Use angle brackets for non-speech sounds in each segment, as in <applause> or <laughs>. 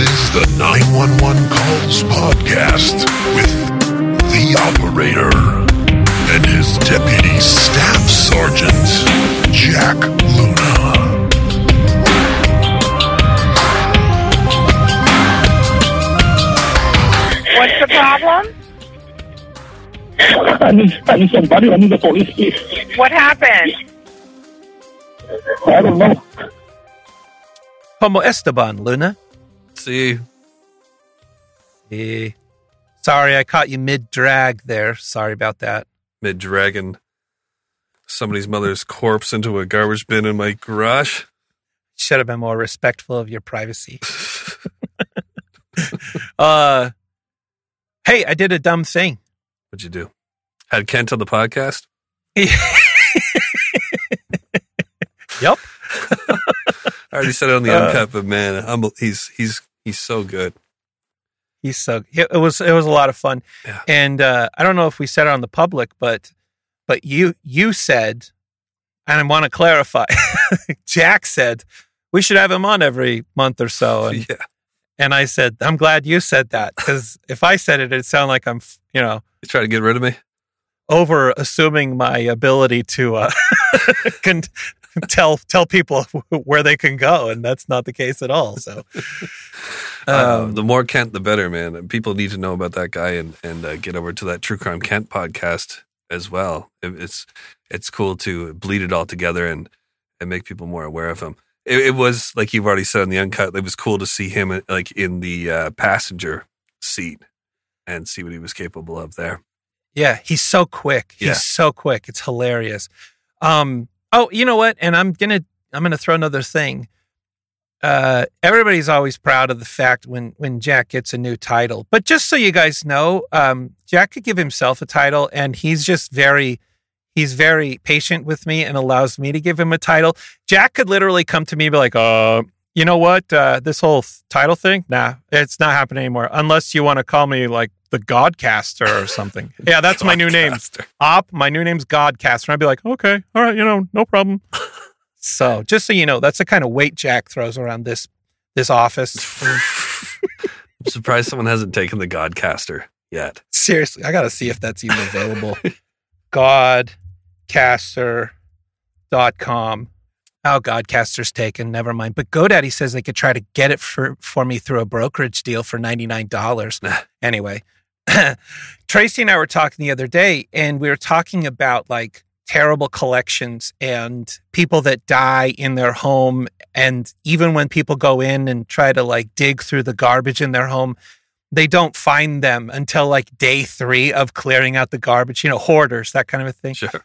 is the 911 Calls Podcast with the operator and his deputy staff sergeant, Jack Luna. What's the problem? I need, I need somebody. I need the police, please. What happened? I don't know. Como Esteban, Luna. See, Eh, Sorry, I caught you mid drag there. Sorry about that. mid dragging somebody's mother's corpse into a garbage bin in my garage. Should have been more respectful of your privacy. <laughs> uh, hey, I did a dumb thing. What'd you do? Had Kent on the podcast? <laughs> Yep. <laughs> I already said it on the Uh, uncut, but man, I'm, he's he's he's so good. He's so it was it was a lot of fun, Yeah. and uh, I don't know if we said it on the public, but but you you said, and I want to clarify. <laughs> Jack said we should have him on every month or so, <laughs> and yeah, and I said I'm glad you said that because <laughs> if I said it, it'd sound like I'm you know you try to get rid of me. over assuming my ability to uh, can <laughs> tell tell people <laughs> where they can go, and that's not the case at all. So. Uh, <laughs> Um, the more Kent, the better, man. People need to know about that guy and and uh, get over to that True Crime Kent podcast as well. It, it's it's cool to bleed it all together and and make people more aware of him. It, it was like you've already said in the uncut. It was cool to see him like in the uh, passenger seat and see what he was capable of there. Yeah, he's so quick. He's Yeah. so quick. It's hilarious. Um, oh, you know what? And I'm gonna I'm gonna throw another thing. Uh, everybody's always proud of the fact when when Jack gets a new title. But just so you guys know, um, Jack could give himself a title, and he's just very he's very patient with me and allows me to give him a title. Jack could literally come to me and be like, uh, you know what? Uh, this whole th- title thing, nah, it's not happening anymore. Unless you want to call me like the Godcaster or something. <laughs> yeah, that's my new name. Op, my new name's Godcaster. And I'd be like, okay, all right, you know, no problem. <laughs> so just so you know, that's the kind of weight Jack throws around this this office. <laughs> I'm surprised someone hasn't taken the Godcaster yet. Seriously, I gotta see if that's even available. Godcaster.com. Oh, Godcaster's taken. Never mind. But GoDaddy says they could try to get it for, for me through a brokerage deal for $99. Anyway, <clears throat> Tracy and I were talking the other day, and we were talking about like terrible collections and people that die in their home. And even when people go in and try to like dig through the garbage in their home, they don't find them until like day three of clearing out the garbage, you know, hoarders, that kind of a thing. Sure.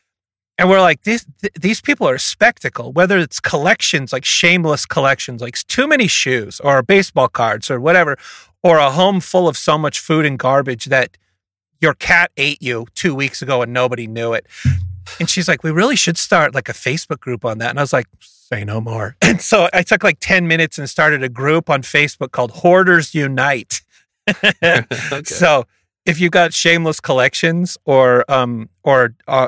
And we're like, these, th- these people are a spectacle, whether it's collections, like shameless collections, like too many shoes or baseball cards or whatever, or a home full of so much food and garbage that your cat ate you two weeks ago and nobody knew it. And she's like, we really should start like a Facebook group on that. And I was like, say no more. <laughs> And so I took like 10 minutes and started a group on Facebook called Hoarders Unite. <laughs> <laughs> Okay. So if you got shameless collections or um or uh,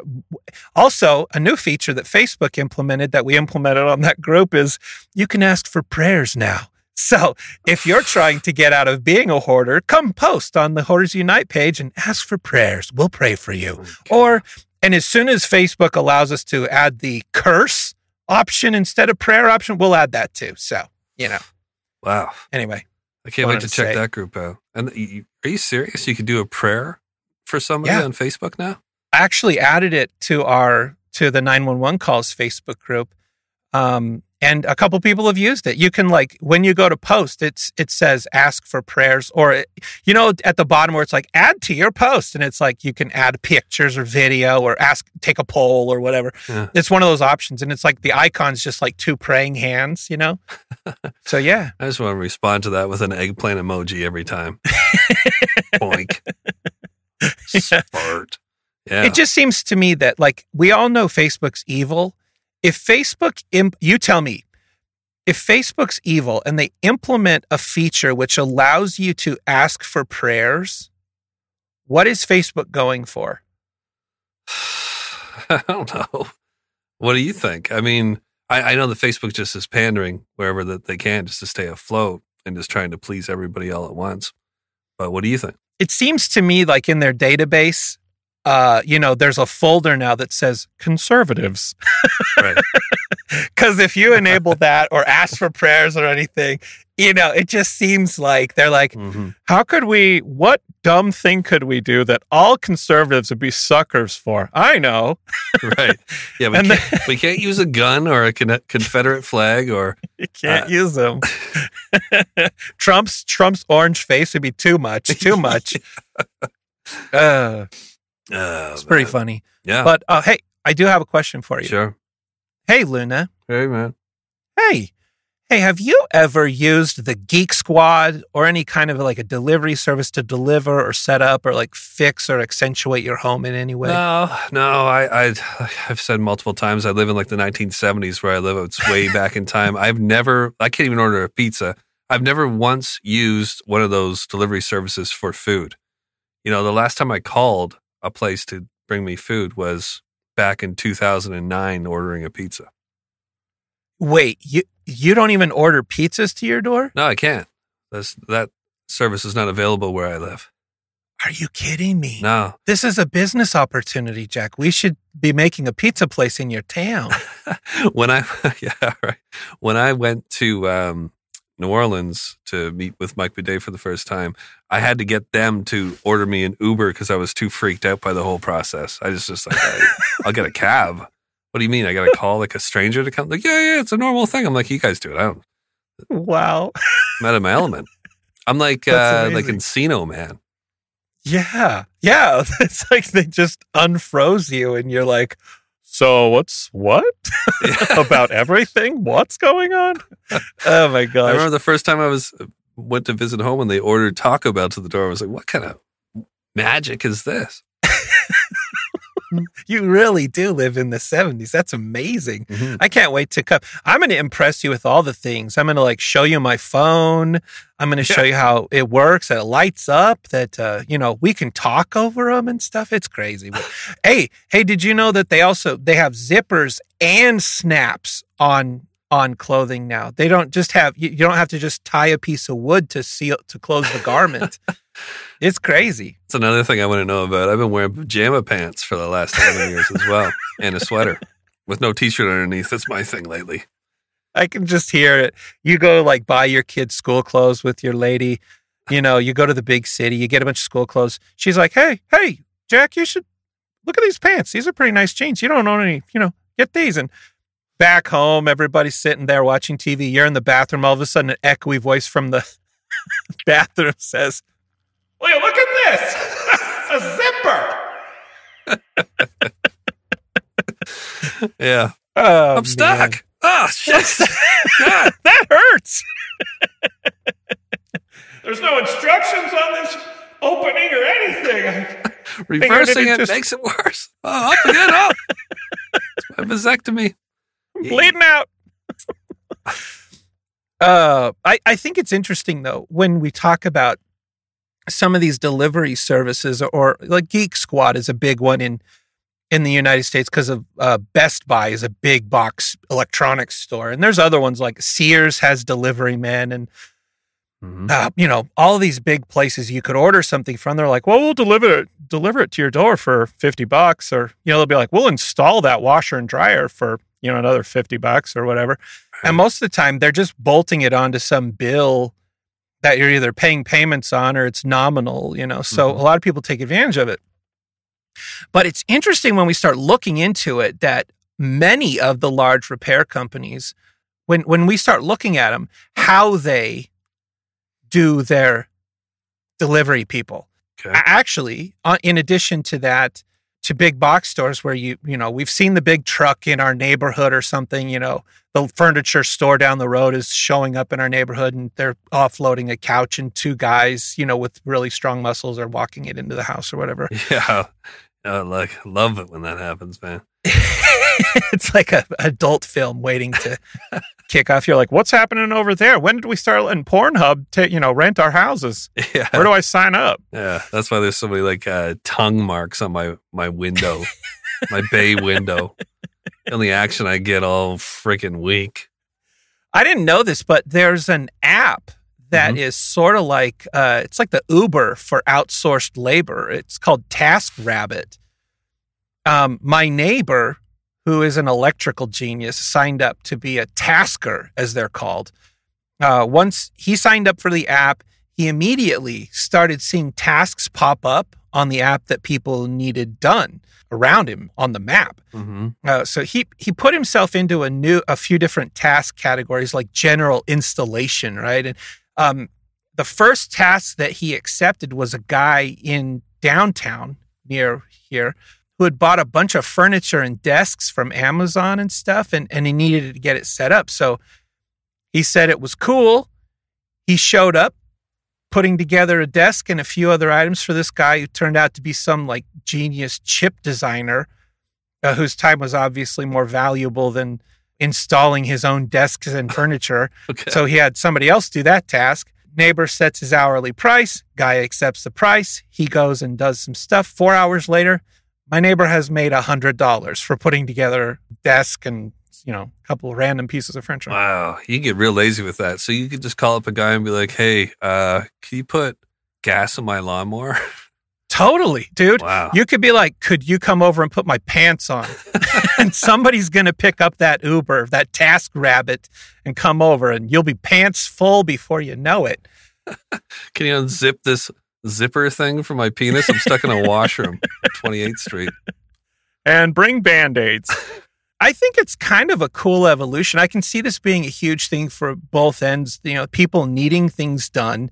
also a new feature that Facebook implemented that we implemented on that group is you can ask for prayers now. So if you're <sighs> trying to get out of being a hoarder, come post on the Hoarders Unite page and ask for prayers. We'll pray for you. Or and as soon as Facebook allows us to add the curse option instead of prayer option, we'll add that too. So, you know. wow. Anyway, I can't wait to to check say. that group out. And you, are you serious? You could do a prayer for somebody Yeah. on Facebook now? I actually added it to our to the 911 calls Facebook group. Um, and a couple people have used it. You can like when you go to post, it's it says ask for prayers, or it, you know at the bottom where it's like add to your post, and it's like you can add pictures or video or ask take a poll or whatever. Yeah. It's one of those options, and it's like the icon's just like two praying hands, you know. <laughs> so yeah, I just want to respond to that with an eggplant emoji every time. <laughs> Boink. <laughs> Spart. Yeah. It just seems to me that like we all know Facebook's evil. If Facebook, imp- you tell me, if Facebook's evil and they implement a feature which allows you to ask for prayers, what is Facebook going for? <sighs> I don't know. What do you think? I mean, I, I know that Facebook just is pandering wherever that they can just to stay afloat. and just trying to please everybody all at once. But what do you think? It seems to me like in their database, uh, you know, there's a folder now that says conservatives. Because <laughs> if you enable <laughs> that or ask for prayers or anything, you know, it just seems like they're like, hmm how could we, what dumb thing could we do that all conservatives would be suckers for? I know. Right. Yeah, we And can't, we can't use a gun or a con- Confederate flag or <laughs> You can't Uh, use them. Trump's Trump's orange face would be too much, too much. Uh, uh, it's pretty funny. Yeah. But uh, hey, I do have a question for you. sure. Hey, Luna. Hey, man. Hey, hey, have you ever used the Geek Squad or any kind of like a delivery service to deliver or set up or like fix or accentuate your home in any way? No, no. I, I, I've said multiple times. I live in like the 1970s where I live. It's way <laughs> back in time. I've never. I can't even order a pizza. I've never once used one of those delivery services for food. You know, the last time I called a place to bring me food was back in 2009, ordering a pizza. Wait, you you don't even order pizzas to your door? No, I can't. That's that service is not available where I live. Are you kidding me? No. This is a business opportunity, Jack. We should be making a pizza place in your town. <laughs> when I <laughs> yeah right. When I went to um, New Orleans to meet with Mike Bidet for the first time, I had to get them to order me an Uber because I was too freaked out by the whole process. I just just like I, I'll get a cab. What do you mean? I got to call like a stranger to come? Like yeah, yeah, it's a normal thing. I'm like you guys do it. I don't. wow. I'm out of my element. I'm like uh, like. Encino man. Yeah. Yeah. <laughs> It's like they just unfroze you and you're like, so what's what? <laughs> About everything? What's going on? Oh my god! I remember the first time I was went to visit home and they ordered Taco Bell to the door. I was like, what kind of magic is this? <laughs> You really do live in the 70s. That's amazing. I can't wait to come. I'm going to impress you with all the things. I'm going to like show you my phone. I'm going to show you how it works, that it lights up, that, uh, you know, we can talk over them and stuff. It's crazy. But, <sighs> hey, hey, did you know that they also, they have zippers and snaps on, on clothing now. They don't just have, you, you don't have to just tie a piece of wood to seal, to close the garment. <laughs> it's crazy. It's another thing I want to know about. I've been wearing pajama pants for the last 11 years as well, and a sweater with no t shirt underneath. That's my thing lately. I can just hear it. You go like buy your kids school clothes with your lady. You know, you go to the big city, you get a bunch of school clothes. She's like, "Hey, hey, Jack, you should look at these pants. These are pretty nice jeans. You don't own any, you know, get these." And back home, everybody's sitting there watching TV. You're in the bathroom. All of a sudden, an echoey voice from the <laughs> bathroom says, "Will you look at this? <laughs> a zipper." Yeah. Oh, I'm man. stuck. Oh, shit. <laughs> God, that hurts. There's no instructions on this opening or anything. Reversing it it just- makes it worse. Oh, up again. Oh. It's my vasectomy. I'm bleeding out. uh, I, I think it's interesting though when we talk about some of these delivery services or, like Geek Squad is a big one in in the United States because of uh, Best Buy is a big box electronics store, and there's other ones like Sears has delivery men and Mhm. uh, you know, all these big places you could order something from. They're like, well, we'll deliver it, deliver it to your door for 50 bucks. Or, you know, they'll be like, we'll install that washer and dryer for, you know, another 50 bucks or whatever. And most of the time they're just bolting it onto some bill that you're either paying payments on or it's nominal, you know. So Mhm. a lot of people take advantage of it. But it's interesting when we start looking into it that many of the large repair companies, when when we start looking at them, how they do their delivery people. Okay. Actually, uh, in addition to that, to big box stores where you you know we've seen the big truck in our neighborhood or something. You know, the furniture store down the road is showing up in our neighborhood, and they're offloading a couch, and two guys, you know, with really strong muscles are walking it into the house or whatever. <laughs> Yeah. Oh, like love it when that happens, man. <laughs> it's like a adult film waiting to <laughs> kick off. You're like, what's happening over there? When did we start letting Pornhub to you know rent our houses? <laughs> Yeah. Where do I sign up? Yeah, that's why there's so many like uh, tongue marks on my my window, my bay window. The only action I get all freaking week. I didn't know this, but there's an app that is sort of like uh, it's like the Uber for outsourced labor. It's called TaskRabbit. Um, my neighbor, who is an electrical genius, signed up to be a tasker, as they're called. Uh, once he signed up for the app, he immediately started seeing tasks pop up on the app that people needed done around him on the map. Mm-hmm. Uh, so he he put himself into a new a few different task categories like general installation, right? And um, the first task that he accepted was a guy in downtown near here who had bought a bunch of furniture and desks from Amazon and stuff, and and he needed to get it set up. So he said it was cool. He showed up, putting together a desk and a few other items for this guy who turned out to be some like genius chip designer uh, whose time was obviously more valuable than installing his own desks and furniture. <laughs> Okay. So he had somebody else do that task. Neighbor sets his hourly price. Guy accepts the price. He goes and does some stuff. Four hours later, my neighbor has made a hundred dollars for putting together desk and you know a couple of random pieces of furniture. Wow, you get real lazy with that. So you could just call up a guy and be like, "Hey, uh, can you put gas in my lawnmower?" <laughs> Totally, dude. Wow. You could be like, could you come over and put my pants on? <laughs> and somebody's going to pick up that Uber, that task rabbit, and come over, and you'll be pants full before you know it. <laughs> Can you unzip this zipper thing for my penis? I'm stuck in a <laughs> washroom, 28th Street. And bring band aids. I think it's kind of a cool evolution. I can see this being a huge thing for both ends. You know, people needing things done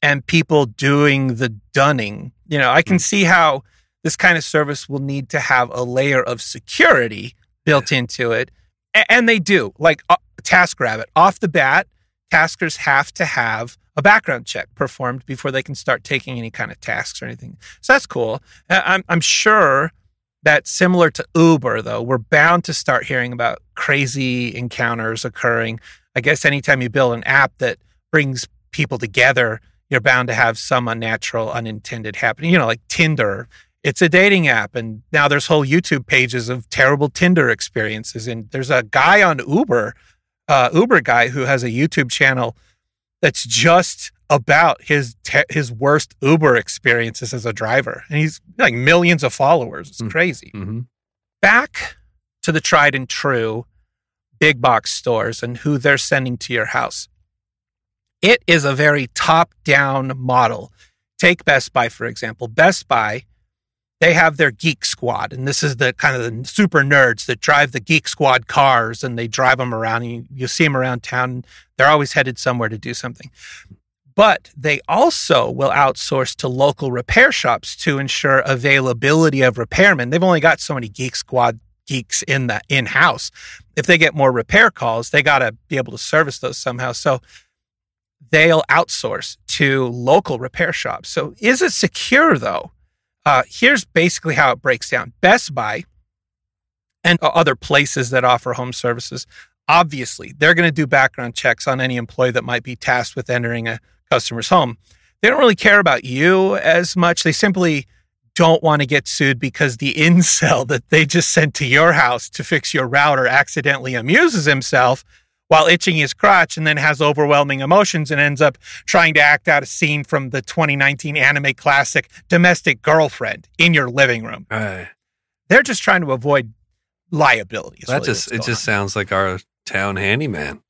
and people doing the dunning. You know, I can see how this kind of service will need to have a layer of security built into it. A- And they do. Like uh, TaskRabbit, off the bat, taskers have to have a background check performed before they can start taking any kind of tasks or anything. So that's cool. Uh, I'm, I'm sure that similar to Uber, though, we're bound to start hearing about crazy encounters occurring. I guess anytime you build an app that brings people together, you're bound to have some unnatural, unintended happening. You know, like Tinder. It's a dating app, and now there's whole YouTube pages of terrible Tinder experiences. And there's a guy on Uber, uh, Uber guy, who has a YouTube channel that's just about his te- his worst Uber experiences as a driver, and he's like millions of followers. It's Hmm. crazy. hmm Back to the tried and true big box stores and who they're sending to your house. It is a very top down model. Take Best Buy, for example. Best Buy, they have their Geek Squad, and this is the kind of the super nerds that drive the Geek Squad cars and they drive them around. And you, you see them around town. They're always headed somewhere to do something. But they also will outsource to local repair shops to ensure availability of repairmen. They've only got so many Geek Squad geeks in the in house. If they get more repair calls, they got to be able to service those somehow. So they'll outsource to local repair shops. So is it secure though? Uh, here's basically how it breaks down. Best Buy and other places that offer home services, obviously, they're going to do background checks on any employee that might be tasked with entering a customer's home. They don't really care about you as much. They simply don't want to get sued because the incel <laughs> that they just sent to your house to fix your router accidentally amuses himself while itching his crotch and then has overwhelming emotions and ends up trying to act out a scene from the 2019 anime classic Domestic Girlfriend in your living room. They're just trying to avoid liability. is That really just it just sounds like our town handyman.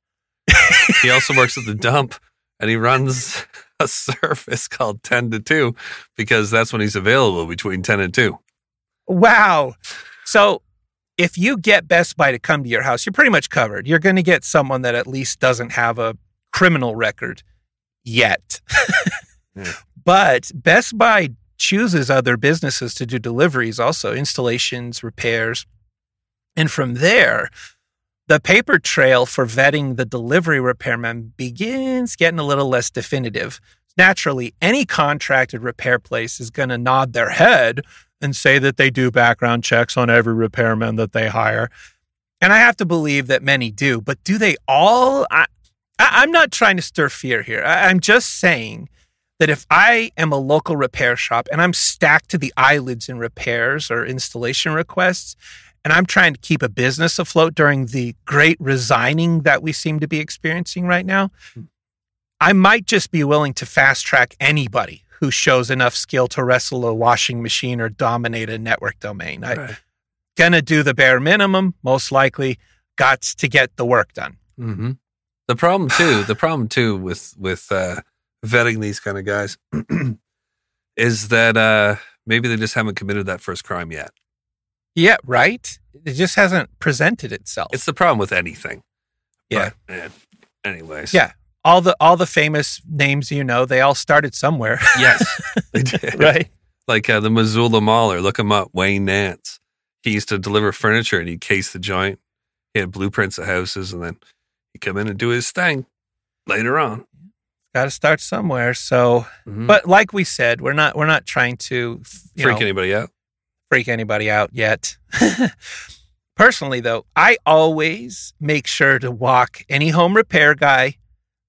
<laughs> he also works at the dump and he runs <laughs> a service called 10 to 2 because that's when he's available between 10 and 2. Wow. So if you get Best Buy to come to your house, you're pretty much covered. You're going to get someone that at least doesn't have a criminal record yet. <laughs> Yeah. But Best Buy chooses other businesses to do deliveries, also installations, repairs. And from there, the paper trail for vetting the delivery repairman begins getting a little less definitive. Naturally, any contracted repair place is going to nod their head and say that they do background checks on every repairman that they hire. And I have to believe that many do, but do they all? I, I'm not trying to stir fear here. I, I'm just saying that if I am a local repair shop and I'm stacked to the eyelids in repairs or installation requests, and I'm trying to keep a business afloat during the great resigning that we seem to be experiencing right now, hmm. I might just be willing to fast track anybody who shows enough skill to wrestle a washing machine or dominate a network domain. I Right. gonna do the bare minimum, most likely. Got to get the work done. hmm The problem too, the problem too with with uh, vetting these kind of guys <clears throat> is that uh, maybe they just haven't committed that first crime yet. Yeah, right. It just hasn't presented itself. It's the problem with anything. Yeah. But, anyways. Yeah. All the all the famous names you know, they all started somewhere, <laughs> Yes. They <laughs> did. right? Like uh, the Missoula Mauler. Look him up. Wayne Nance. He used to deliver furniture and he'd case the joint. He had blueprints of houses and then he'd come in and do his thing later on. Got to start somewhere. So, Mhm. but like we said, we're not we're not trying to freak know, anybody out. freak anybody out yet. <laughs> Personally, though, I always make sure to walk any home repair guy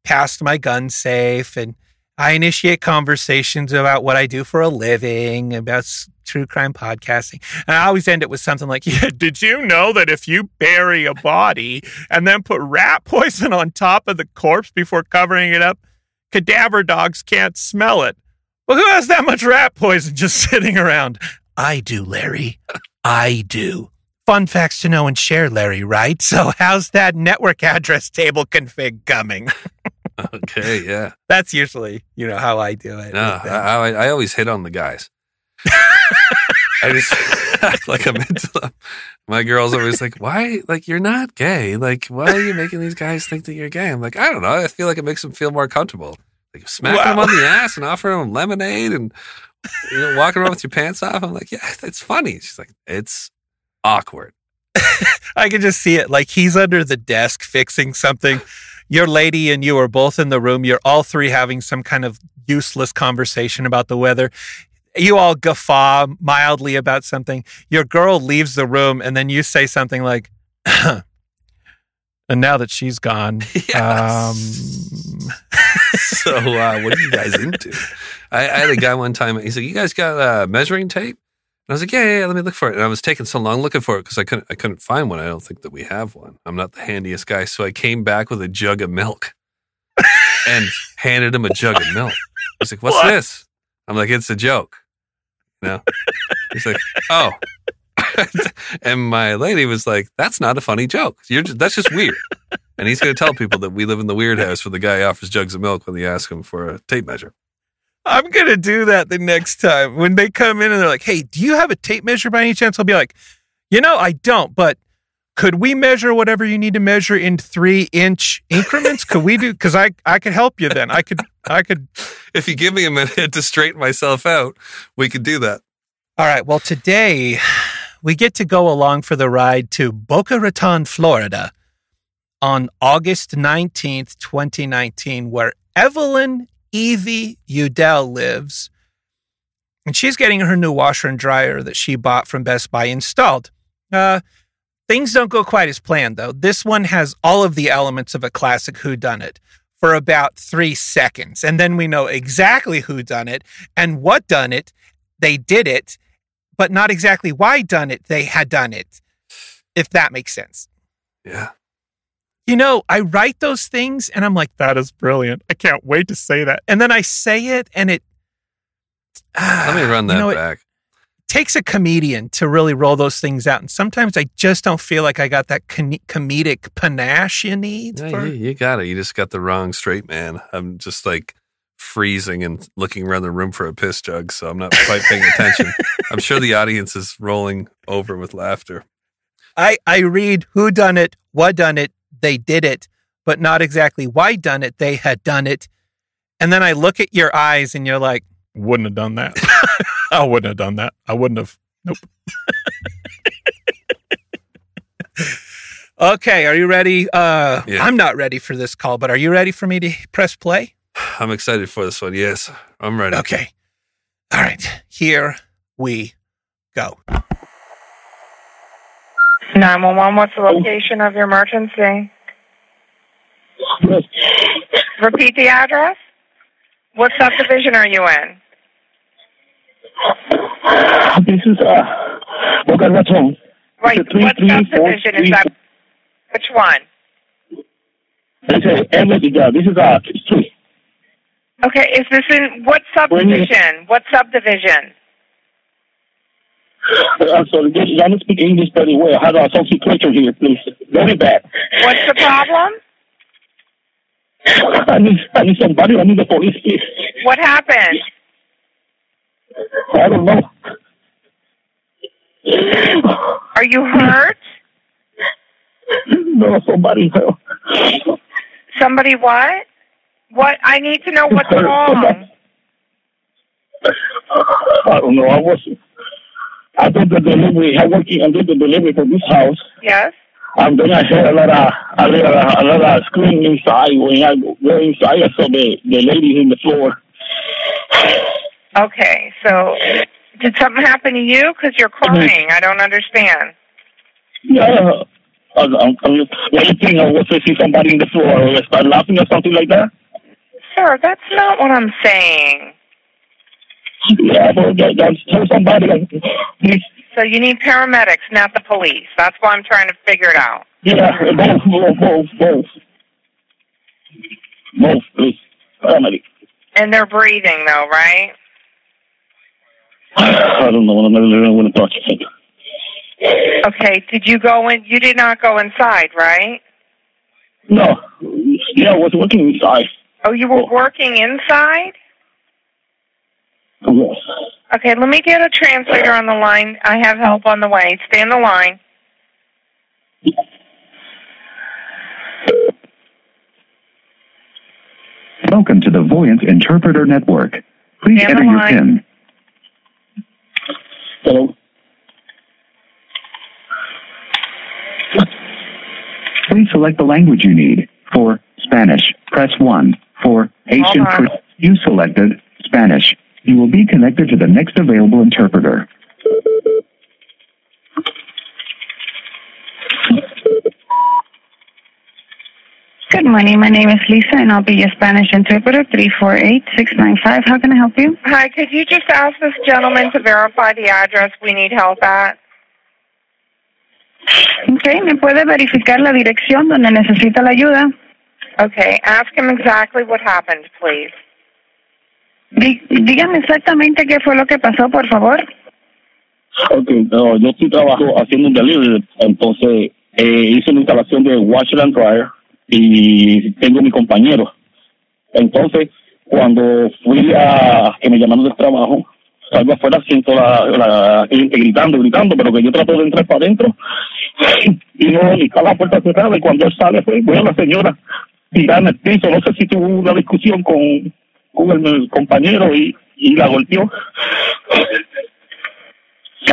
past my gun safe and I initiate conversations about what I do for a living, about true crime podcasting. And I always end it with something like, <laughs> Yeah, did you know that if you bury a body and then put rat poison on top of the corpse before covering it up, cadaver dogs can't smell it? Well, who has that much rat poison just <laughs> sitting around? I do, Larry. I do. Fun facts to know and share, Larry, right? So, how's that network address table config coming? <laughs> Okay, yeah. <laughs> That's usually, you know, how I do it. No. I, I, I always hit on the guys. <laughs> I just act <laughs> like I'm into them. My girl's always like, "Why? Like you're not gay? Like why are you making these guys think that you're gay?" I'm like, I don't know. I feel like it makes them feel more comfortable. Like smacking them on the ass and offering them lemonade and you know walking around with your pants off. I'm like, yeah, it's funny. She's like, it's awkward. I can just see it. Like he's under the desk fixing something. Your lady and you are both in the room. You're all three having some kind of useless conversation about the weather. You all guffaw mildly about something. Your girl leaves the room, and then you say something like, <clears throat> and now that she's gone, <laughs> um, <laughs> so uh, what are you guys into? <laughs> I, I had a guy one time. He's like, "You guys got uh, measuring tape?" And I was like, yeah, yeah, yeah, let me look for it. And I was taking so long looking for it because I couldn't, I couldn't find one. I don't think that we have one. I'm not the handiest guy, so I came back with a jug of milk <laughs> and handed him a jug of milk. He's like, "What's What? this?" I'm like, "It's a joke." You know? He's like, "Oh." <laughs> and my lady was like, "That's not a funny joke. You're just, that's just weird." And he's going to tell people that we live in the weird house where the guy offers jugs of milk when they ask him for a tape measure. I'm going to do that the next time. When they come in and they're like, hey, do you have a tape measure by any chance? I'll be like, you know, I don't, but could we measure whatever you need to measure in three inch increments? could we do? Because I, I could help you then. I could, I could. <laughs> If you give me a minute to straighten myself out, we could do that. All right. Well, today we get to go along for the ride to Boca Raton, Florida on August 19th, 2019, where Evelyn Evie Udell lives. And she's getting her new washer and dryer that she bought from Best Buy installed. Uh, things don't go quite as planned, though. This one has all of the elements of a classic whodunit for about three seconds. And then we know exactly who done it and what done it. They did it, but not exactly why done it. They had done it, if that makes sense. Yeah. You know, I write those things and I'm like, that is brilliant. I can't wait to say that. And then I say it and it. Let me ah, run You that know, it back. takes a comedian to really roll those things out. And sometimes I just don't feel like I got that com- comedic panache you need. Yeah, for- you, you got it. You just got the wrong straight man. I'm just like freezing and looking around the room for a piss jug, so I'm not quite paying attention. <laughs> I'm sure the audience is rolling over with laughter. I, I read who done it, what done it, they did it, but not exactly why done it, they had done it. And then I look at your eyes and you're like, wouldn't have done that. <laughs> I wouldn't have done that. I wouldn't have. Nope. <laughs> okay, are you ready? Uh, Yeah. I'm not ready for this call, but are you ready for me to press play? <sighs> I'm excited for this one. Yes, I'm ready. Okay. All right, here we go. 911, what's the location of your emergency? Repeat the address. What subdivision are you in? This is uh, Boca Raton. Right, three, what three, four, subdivision is three. that? Which one? This is Emily. This is uh, three. Okay, is this in what subdivision? What subdivision? I'm sorry, I don't speak English very well. How do I a social culture here, please. Very bad. What's the problem? I need, I need somebody. I need the police, please. What happened? I don't know. Are you hurt? No, somebody help. Somebody what? What? I need to know what's wrong. I don't know. I was, I did the delivery. I working. I did the delivery for this house. Yes. And then I heard a lot of a lot of, a lot of screaming inside. When I go inside, I saw the the lady in the floor. Okay, so did something happen to you? Because you're crying. I don't understand. Yeah. I, I'm, I'm? I was to see somebody in the floor or start laughing or something like that. Sir, that's not what I'm saying. Yeah, but that, somebody. Please. So you need paramedics, not the police. That's why I'm trying to figure it out. Yeah, both, both, both, both. Both, please. Paramedic. And they're breathing though, right? I don't know. I'm not want to talk to you. Okay, did you go in? You did not go inside, right? No. Yeah, I was working inside. Oh, you were working inside? Yes. Okay, let me get a translator on the line. I have help on the way. Stay on the line. Welcome to the Voiance Interpreter Network. Please Stand enter your line. PIN. Hello. Please select the language you need. For Spanish, press 1. For Haitian, Hold on. you selected Spanish. You will be connected to the next available interpreter. Good morning. My name is Lisa, and I'll be your Spanish interpreter. Three four eight six nine five. How can I help you? Hi, could you just ask this gentleman to verify the address we need help at? Okay, ¿me puede verificar la dirección donde necesita la ayuda? Okay, ask him exactly what happened, please. Dí- dígame exactamente qué fue lo que pasó, por favor. Ok, no, yo estoy trabajo haciendo un delivery, entonces eh, hice una instalación de washer and dryer y tengo mi compañero. Entonces, cuando fui a que me llamaron del trabajo, salgo afuera, siento la, la gente gritando, gritando, pero que yo trato de entrar para adentro <laughs> y no, y está la puerta cerrada y cuando él sale, pues, veo a la señora tirada en el piso, no sé si tuvo una discusión con, con el, el compañero y, y la golpeó.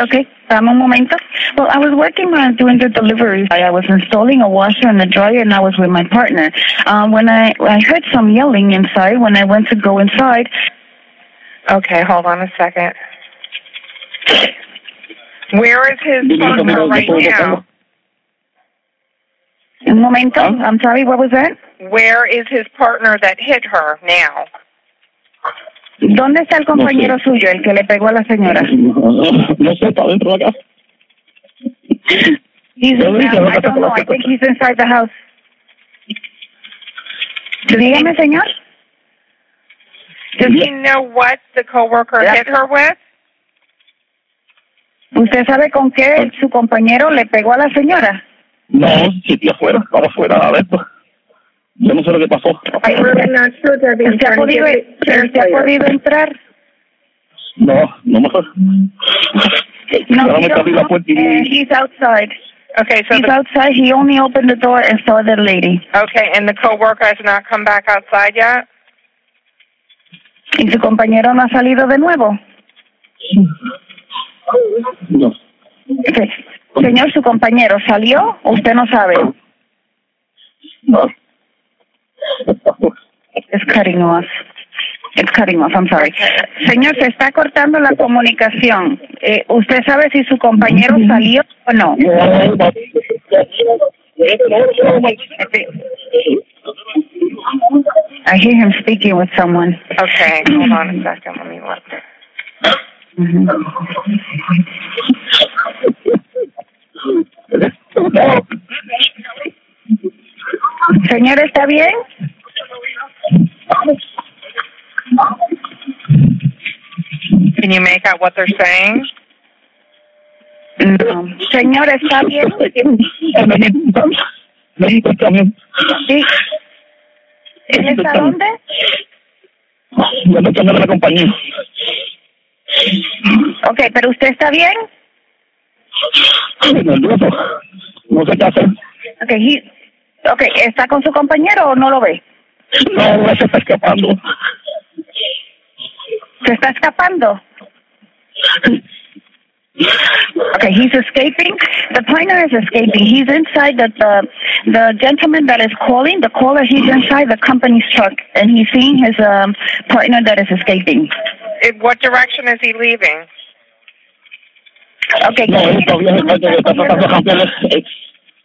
Okay, dame un momento. Well, I was working on doing the deliveries. I, I was installing a washer and a dryer, and I was with my partner. Um, when I I heard some yelling inside, when I went to go inside, Okay, hold on a second. Where is his Dile que partner right now? un momento. Huh? I'm sorry. What was that? Where is his partner that hit her now? ¿Dónde está el compañero sé. suyo, el que le pegó a la señora? <laughs> No sé, está dentro de la casa. He's dije, I "Lo que don't know. es I que- think he's inside the house. Dígame, señor. Does he know what the coworker Yeah. hit her with? ¿Usted sabe con qué su compañero le pegó a la señora? No, si afuera, estaba afuera de esto. Yo no sé lo que pasó. ¿Usted ha podido, usted ha podido entrar? No, no me. No, he me abrí la puerta y he's outside. Okay, so He's the, outside. He only opened the door and saw the lady. okay, and the coworker has not come back outside yet. ¿Y su compañero no ha salido de nuevo? No. Ok. Señor, ¿su compañero salió o usted no sabe? No. It's cutting off. It's cutting off, I'm sorry. Señor, se está cortando la comunicación. Eh, ¿Usted sabe si su compañero salió o no? No, no. I hear him speaking with someone. Okay, hold on a second. Let me look. Mhm. No. Señor, ¿está bien? Can you make out what they're saying? No. Señor, ¿está bien? Sí. ¿Él está dónde? La compañía. Ok, pero usted está bien? Nervioso. No sé qué hacer. Ok, he- okay ¿está con su compañero o no lo ve? No, se está escapando. ¿Se está escapando? Okay, he's escaping. The pointer is escaping. He's inside the, the the gentleman that is calling, the caller, he's inside the company's truck and he's seeing his um, partner that is escaping. In what direction is he leaving? Okay, No,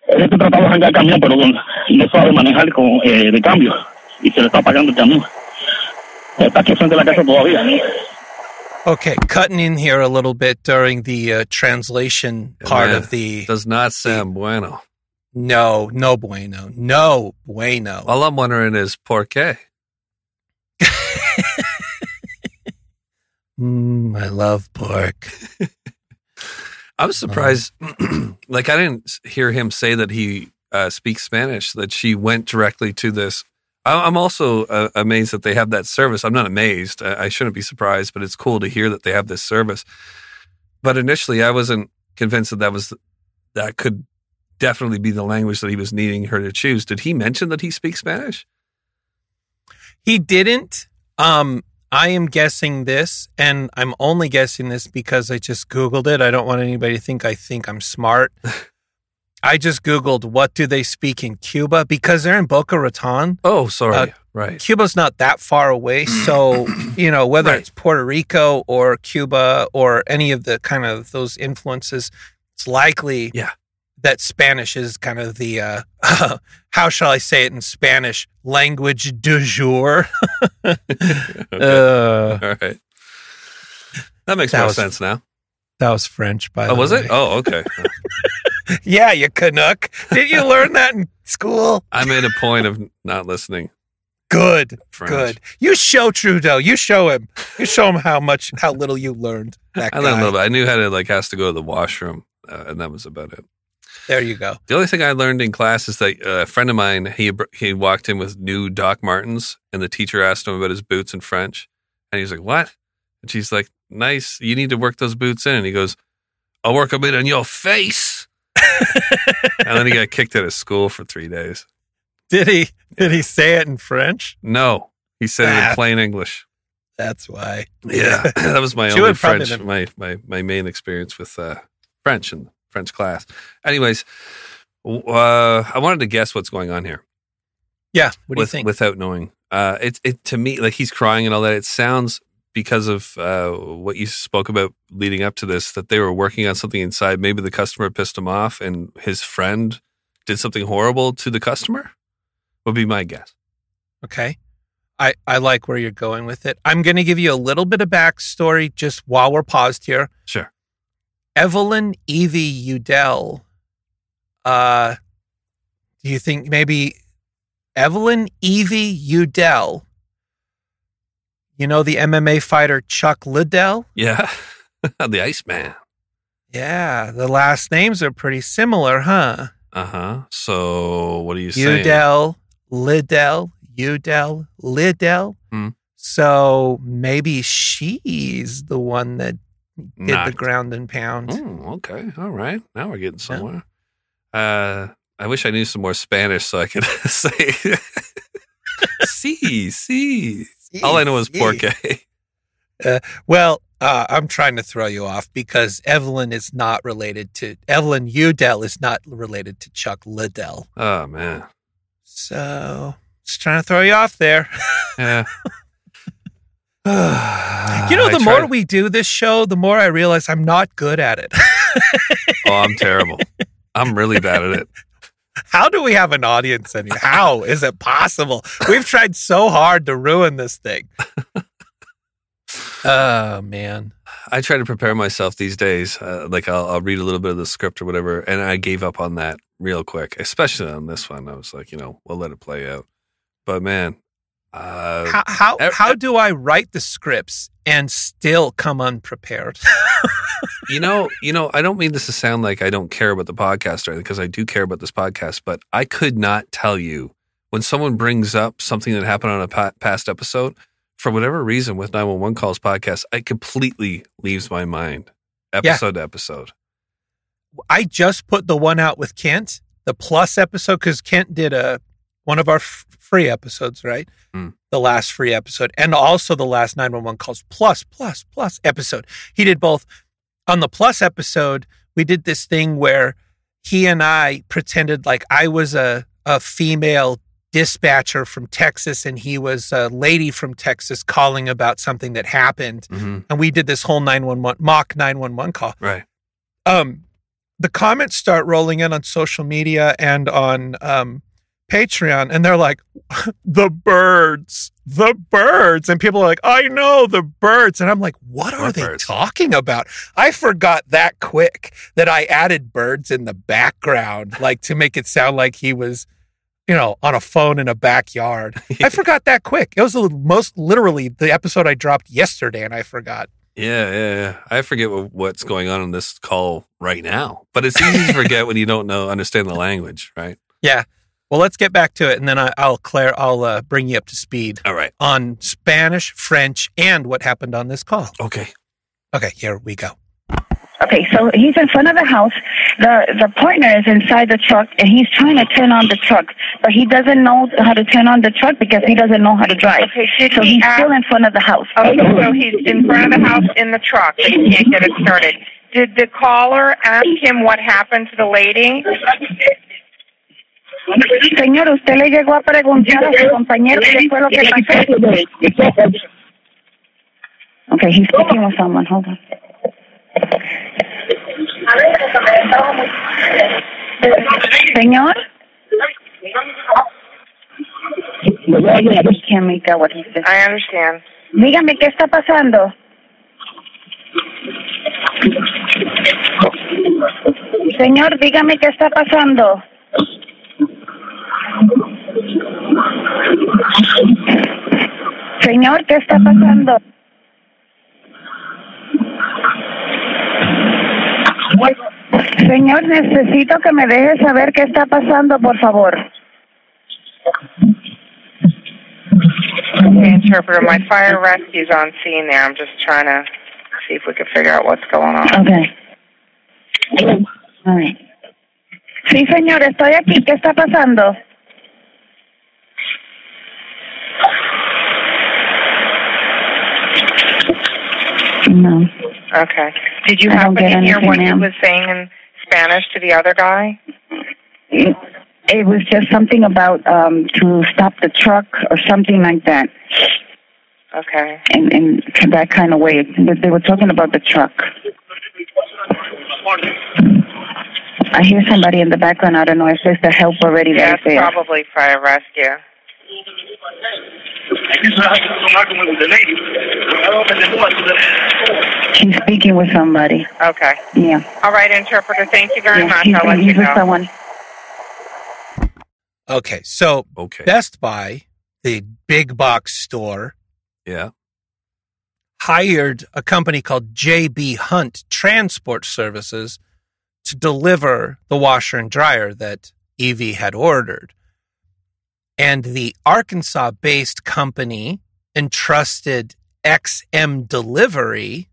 él está, está tratando de cambiar. Él está tratando de arrancar el camión, pero no sabe manejar con, eh, de cambio. Y se le está apagando el camión. Está aquí frente a la casa todavía. Okay, cutting in here a little bit during the uh, translation part man. of the Does not sound bueno. no, no bueno, no bueno. All I'm wondering is por qué? <laughs> Mm, I love pork. <laughs> I'm surprised. <clears throat> like I didn't hear him say that he uh, speaks Spanish. That she went directly to this. I- I'm also uh, amazed that they have that service. I'm not amazed. I-, I shouldn't be surprised, but it's cool to hear that they have this service. But initially, I wasn't convinced that that was that could definitely be the language that he was needing her to choose. Did he mention that he speaks Spanish? He didn't. Um, I am guessing this, and I'm only guessing this because I just Googled it. I don't want anybody to think I think I'm smart. <laughs> I just Googled what do they speak in Cuba because they're in Boca Raton. Oh, sorry. Uh, right. Cuba's not that far away. <clears throat> So, you know, whether Right. it's Puerto Rico or Cuba or any of the kind of those influences, it's likely Yeah. That Spanish is kind of the, uh, <laughs> how shall I say it in Spanish, language du jour. <laughs> Okay. Uh, All right. That makes That more was- sense now. that was French, by Oh, was way. it? Oh, okay. <laughs> Yeah, you Canuck. Did you learn that in school? I made a point of not listening. Good, French. good. You show Trudeau. You show him. You show him how much, how little you learned. I learned a little bit. I knew how to like has to go to the washroom, uh, and that was about it. There you go. The only thing I learned in class is that uh, a friend of mine he he walked in with new Doc Martens, and the teacher asked him about his boots in French, and he's like, "What?" And she's like, "Nice. You need to work those boots in." And he goes, "I'll work them in on your face." and then he got kicked out of school for three days. Did he? Did he say it in French? No, he said it Ah. in plain English. That's why. Yeah, <laughs> that was my She only French, my, my my main experience with uh, French in French class. Anyways, uh, I wanted to guess what's going on here Yeah. What do with, you think? without knowing. Uh, it it to me like he's crying and all that. It sounds because of uh, what you spoke about leading up to this that they were working on something inside. Maybe the customer pissed him off, and his friend did something horrible to the customer. Would be my guess. okay. I, I like where you're going with it. I'm going to give you a little bit of backstory just while we're paused here. Sure. Evelyn Evie Udell. Uh, do you think maybe Evelyn Evie Udell? You know the MMA fighter Chuck Liddell? Yeah, <laughs> the Iceman. Yeah, the last names are pretty similar, huh? Uh huh. So what are you saying? Udell, Liddell, Udell, Liddell. Hmm. So maybe she's the one that did Not- the ground and pound. Oh, okay. All right. Now we're getting somewhere. Uh, I wish I knew some more Spanish so I could <laughs> say <laughs> sí, sí. All I know is Yeah. porque. Well, uh, I'm trying to throw you off because Evelyn is not related to Evelyn Udell is not related to Chuck Liddell. Oh man. So just trying to throw you off there. <laughs> Yeah. You know, the more we do this show, the more I realize I'm not good at it. Oh, I'm terrible. I'm really bad at it. <laughs> How do we have an audience anymore? How is it possible? We've tried so hard to ruin this thing. <laughs> Oh man. I try to prepare myself these days. Uh, like I'll, I'll read a little bit of the script or whatever, and I gave up on that real quick, especially on this one. I was like, you know, we'll let it play out. But man, Uh, How how, do I write the scripts and still come unprepared? <laughs> you know, you know, I don't mean this to sound like I don't care about the podcast or anything, because I do care about this podcast, but I could not tell you when someone brings up something that happened on a pa- past episode, for whatever reason with 911 calls podcast, it completely leaves my mind episode to episode. I just put the one out with Kent, the plus episode, because Kent did a one of our f- free episodes, right? Mm. The last free episode, and also the last 911 calls plus, plus, plus episode. He did both. On the plus episode, we did this thing where he and I pretended like I was a, a female dispatcher from Texas and he was a lady from Texas calling about something that happened. hmm And we did this whole 911 mock 911 call Right. um, the comments start rolling in on social media and on um, Patreon, and they're like, <laughs> "The birds, the birds," and people are like, "I know the birds," and I'm like, "What are What they birds? talking about?" I forgot that quick that I added birds in the background, like to make it sound like he was. You know, on a phone in a backyard. <laughs> I forgot that quick. It was the most literally the episode I dropped yesterday, and I forgot. Yeah, yeah, yeah. I forget what's going on in this call right now, but it's easy to forget when you don't know understand the language, right? Yeah. Well, let's get back to it, and then I, I'll Claire, I'll uh, bring you up to speed All right. on Spanish, French, and what happened on this call. Okay. Okay, here we go. Okay, so he's in front of the house. The the partner is inside the truck, and he's trying to turn on the truck, but he doesn't know how to turn on the truck because he doesn't know how to drive. Okay, did So he he's ask- still in front of the house. Okay, so he's in front of the house in the truck, but he can't get it started. Did the caller ask him what happened to the lady? Señor, usted le llegó a preguntar a su compañero qué fue lo que pasó. Okay, he's speaking with someone. Hold on. Señor, he can't make out what he said. I understand. Dígame qué está pasando. Señor, dígame qué está pasando. Señor, ¿qué está pasando? Señor, necesito que me deje saber qué está pasando, por favor. Okay, interpreter, my fire rescue's on scene there. I'm just trying to see if we can figure out what's going on. Okay. All right. Sí, señor, estoy aquí. ¿Qué está pasando? No. Okay. Did you I happen to hear anything, what he was saying in Spanish to the other guy? It, it was just something about um to stop the truck or something like that. Okay. In in that kind of way. They were talking about the truck. I hear somebody in the background. I don't know if there's the help already Yeah, right there. probably fire rescue. She's speaking with somebody. Okay. Yeah. All right, interpreter. Thank you very yeah, much. she's, I'll let he's you with know. someone. Okay, so Okay. Best Buy, the big box store, Yeah. hired a company called JB Hunt Transport Services to deliver the washer and dryer that Evie had ordered. And the Arkansas based company entrusted XM Delivery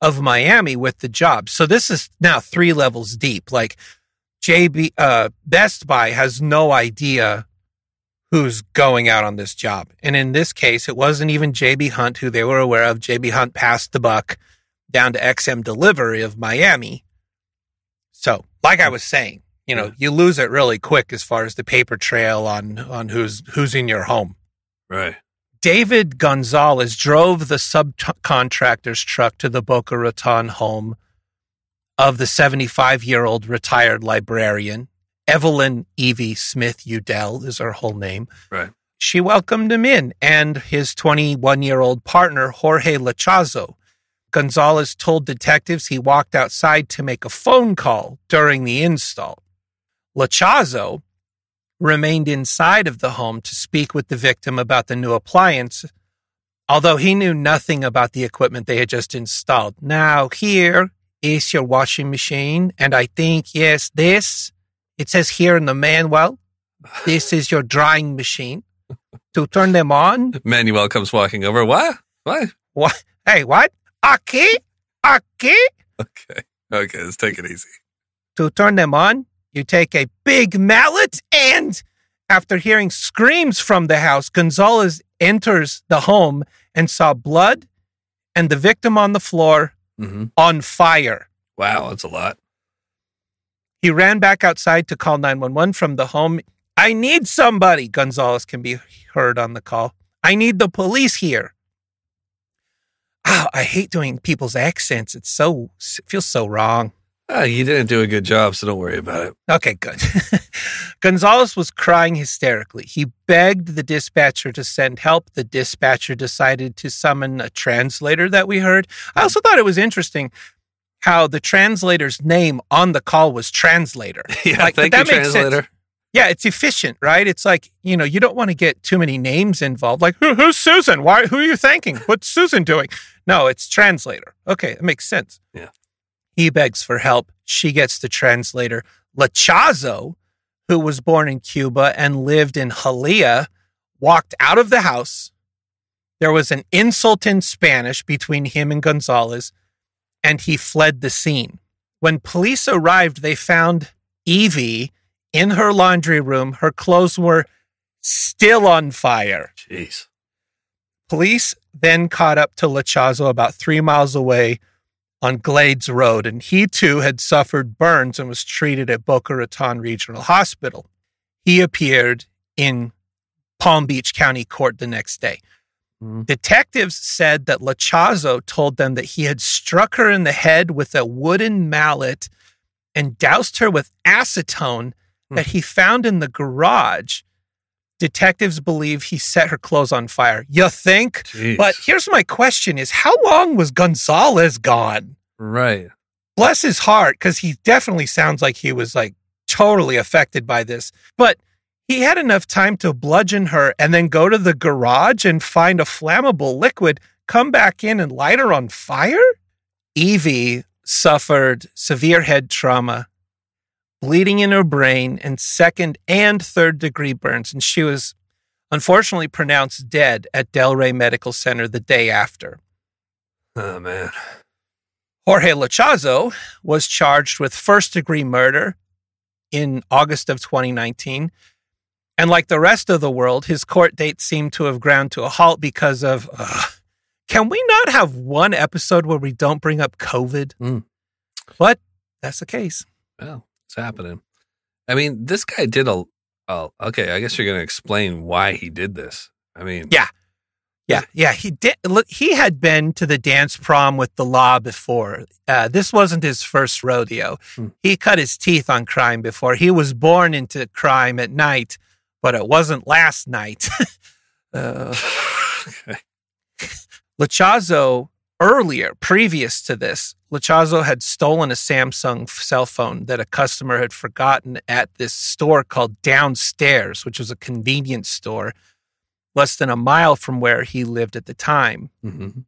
of Miami with the job. So this is now three levels deep. Like JB uh, Best Buy has no idea who's going out on this job. And in this case, it wasn't even JB Hunt who they were aware of. JB Hunt passed the buck down to XM Delivery of Miami. So, like I was saying, you know, you lose it really quick as far as the paper trail on on who's who's in your home. Right. David Gonzalez drove the subcontractor's truck to the Boca Raton home of the 75 year old retired librarian. Evelyn Evie Smith Udell is her whole name. Right. She welcomed him in and his 21 year old partner, Jorge Lachazo. Gonzalez told detectives he walked outside to make a phone call during the install. Lachazo remained inside of the home to speak with the victim about the new appliance, although he knew nothing about the equipment they had just installed. Now, here is your washing machine, and I think, yes, this, it says here in the manual, this is your drying machine. To turn them on, Manuel comes walking over. What? What? what? Hey, what? Okay, okay. Okay. Okay, let's take it easy. To turn them on, you take a big mallet and after hearing screams from the house, Gonzalez enters the home and saw blood and the victim on the floor hmm on fire. Wow, that's a lot. He ran back outside to call 911 from the home. I need somebody, Gonzalez can be heard on the call. I need the police here. Oh, I hate doing people's accents. It's so, it feels so wrong. Ah, you didn't do a good job, so don't worry about it. Okay, good. <laughs> Gonzalez was crying hysterically. He begged the dispatcher to send help. The dispatcher decided to summon a translator that we heard. I also thought it was interesting how the translator's name on the call was translator. <laughs> Yeah, Like, thank that you, makes sense. Yeah, it's efficient, right? It's like, you know, you don't want to get too many names involved. Like, Who, who's Susan? Why, who are you thanking? What's Susan doing? No, it's translator. Okay, that makes sense. Yeah. He begs for help. She gets the translator. Lachazo, who was born in Cuba and lived in Hialeah, walked out of the house. There was an insult in Spanish between him and Gonzalez, and he fled the scene. When police arrived, they found Evie in her laundry room. Her clothes were still on fire. Jeez. Police then caught up to Lachazo about three miles away on Glades Road, and he too had suffered burns and was treated at Boca Raton Regional Hospital. He appeared in Palm Beach County Court the next day. Mhm. Detectives said that Lachazo told them that he had struck her in the head with a wooden mallet and doused her with acetone that he found in the garage. Detectives believe he set her clothes on fire. You think? Jeez. But here's my question is how long was Gonzalez gone? right. Bless his heart, because he definitely sounds like he was like totally affected by this. But he had enough time to bludgeon her and then go to the garage and find a flammable liquid, come back in and light her on fire? Evie suffered severe head trauma, bleeding in her brain, and second and third degree burns. And she was unfortunately pronounced dead at Delray Medical Center the day after. Oh man. Jorge Lachazo was charged with first degree murder in August of 2019. And like the rest of the world, his court date seemed to have ground to a halt because of. can we not have one episode where we don't bring up COVID? Mm. But that's the case. Well, it's happening. I mean, this guy did a. Oh, okay. I guess you're going to explain why he did this. I mean, Yeah. Yeah, yeah, he did. look, He had been to the dance prom with the law before. Uh, this wasn't his first rodeo. Hmm. He cut his teeth on crime before. He was born into crime at night, but it wasn't last night. <laughs> uh, <laughs> okay. Lachazo, earlier, previous to this, Lachazo had stolen a Samsung cell phone that a customer had forgotten at this store called Downstairs, which was a convenience store less than a mile from where he lived at the time. Mhm.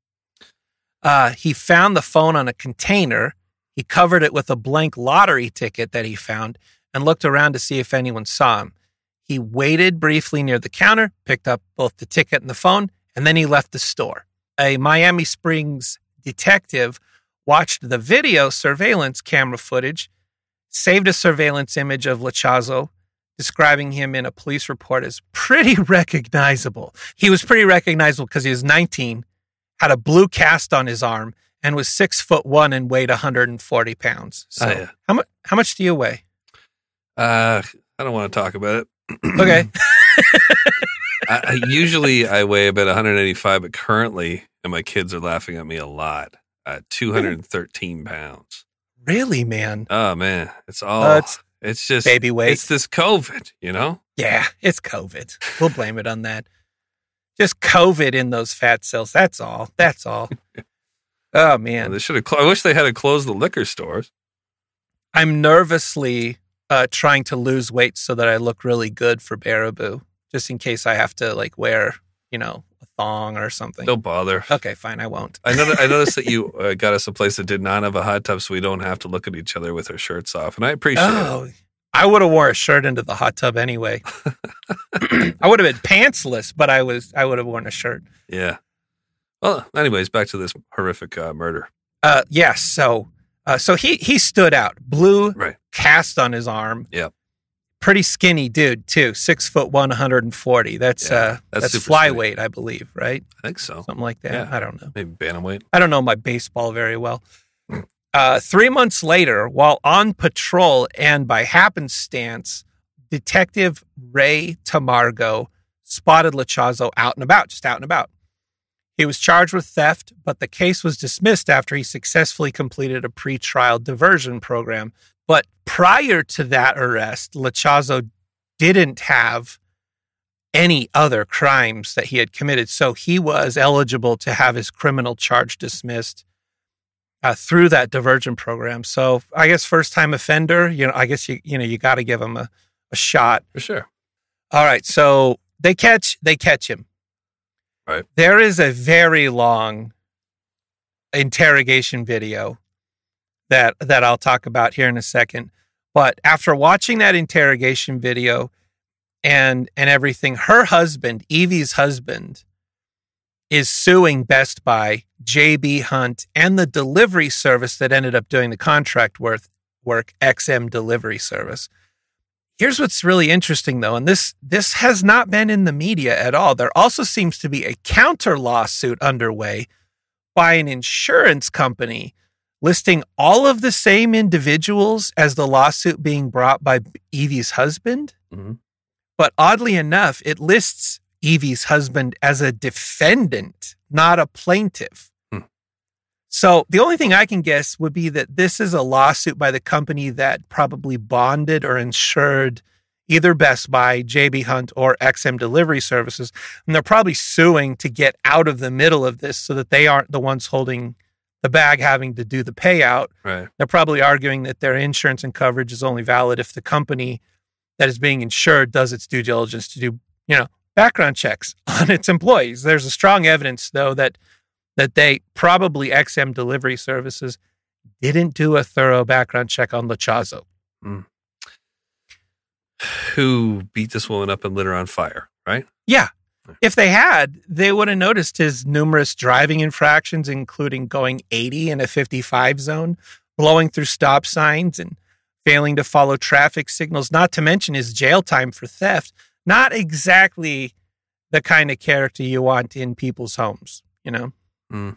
Uh, he found the phone on a container. He covered it with a blank lottery ticket that he found and looked around to see if anyone saw him. He waited briefly near the counter, picked up both the ticket and the phone, and then he left the store. A Miami Springs detective watched the video surveillance camera footage, saved a surveillance image of Lachazo, describing him in a police report as pretty <laughs> recognizable. He was pretty recognizable because he was 19, had a blue cast on his arm, and was six foot one and weighed 140 pounds. So, Oh, yeah. how much? How much do you weigh? Uh, I don't want to talk about it. Okay, <clears throat> I, I, usually I weigh about 185, but currently, and my kids are laughing at me a lot. Uh, 213 pounds. really, man, Oh man, it's all. Uh, it's it's just baby weight. It's this COVID, you know. yeah, it's COVID. We'll blame it on that. Just COVID in those fat cells. That's all. That's all. <laughs> Oh man, They should have. Cl- I wish they had to close the liquor stores. I'm nervously uh, trying to lose weight so that I look really good for Baraboo, just in case I have to like wear, you know, thong or something. Don't bother. Okay, fine, I won't. I noticed, I noticed that <laughs> you uh, got us a place that did not have a hot tub, so we don't have to look at each other with our shirts off, and I appreciate it. Oh, I would have wore a shirt into the hot tub anyway. <laughs> I would have been pantsless, but I was I would have worn a shirt. Yeah. Well, anyways, back to this horrific uh, murder. Uh, yes. So, uh, so he he stood out, blue Right. cast on his arm. Yep. Pretty skinny dude too, six foot one, 140. That's Yeah, uh, that's that's, skinny. flyweight, I believe, right? I think so. Something like that. Yeah. I don't know. Maybe bantamweight. I don't know my baseball very well. Uh, three months later, while on patrol and by happenstance, Detective Ray Tamargo spotted Lachazo out and about, just out and about. He was charged with theft, but the case was dismissed after he successfully completed a pretrial diversion program. But prior to that arrest, Lachazo didn't have any other crimes that he had committed. So he was eligible to have his criminal charge dismissed uh, through that diversion program. So I guess first time offender, you know, I guess you you know you got to give him a, a shot. For sure. All right, so they catch they catch him. Right. There is a very long interrogation video that that I'll talk about here in a second. But after watching that interrogation video and and everything, her husband, Evie's husband, is suing Best Buy, JB Hunt, and the delivery service that ended up doing the contract worth work, XM Delivery Service. Here's what's really interesting though, and this this has not been in the media at all. There also seems to be a counter lawsuit underway by an insurance company listing all of the same individuals as the lawsuit being brought by Evie's husband. Mhm. But oddly enough, it lists Evie's husband as a defendant, not a plaintiff. Hmm. So the only thing I can guess would be that this is a lawsuit by the company that probably bonded or insured either Best Buy, JB Hunt, or XM Delivery Services. And they're probably suing to get out of the middle of this so that they aren't the ones holding the bag having to do the payout. Right. They're probably arguing that their insurance and coverage is only valid if the company that is being insured does its due diligence to do, you know, background checks <laughs> on its employees. There's a strong evidence though that that they probably XM delivery services didn't do a thorough background check on Lachazo. Hmm. <sighs> Who beat this woman up and lit her on fire? Right. Yeah. If they had, they would have noticed his numerous driving infractions, including going 80 in a 55 zone, blowing through stop signs, and failing to follow traffic signals, not to mention his jail time for theft. Not exactly the kind of character you want in people's homes, you know? Hmm.